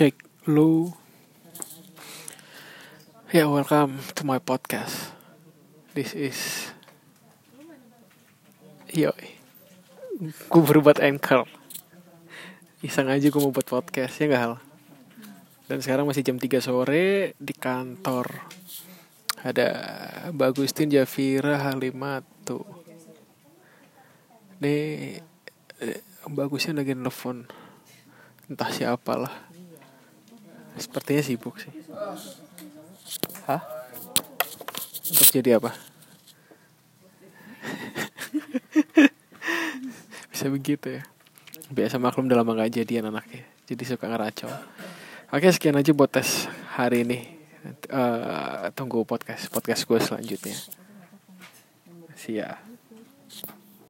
Cek lu. Ya, yeah, welcome to my podcast. This is Yo. Gue berbuat anchor. Iseng aja gue mau buat podcast, ya gak hal? Dan sekarang masih jam 3 sore di kantor. Ada Bagustin Jafira Halimatu. Nih, eh, bagusnya lagi nelfon. Entah siapa lah. Sepertinya sibuk sih. Hah? Untuk jadi apa? Bisa begitu ya. Biasa maklum dalam lama gak jadian anaknya. Jadi suka ngeracau. Oke sekian aja buat tes hari ini. Uh, tunggu podcast podcast gue selanjutnya. See.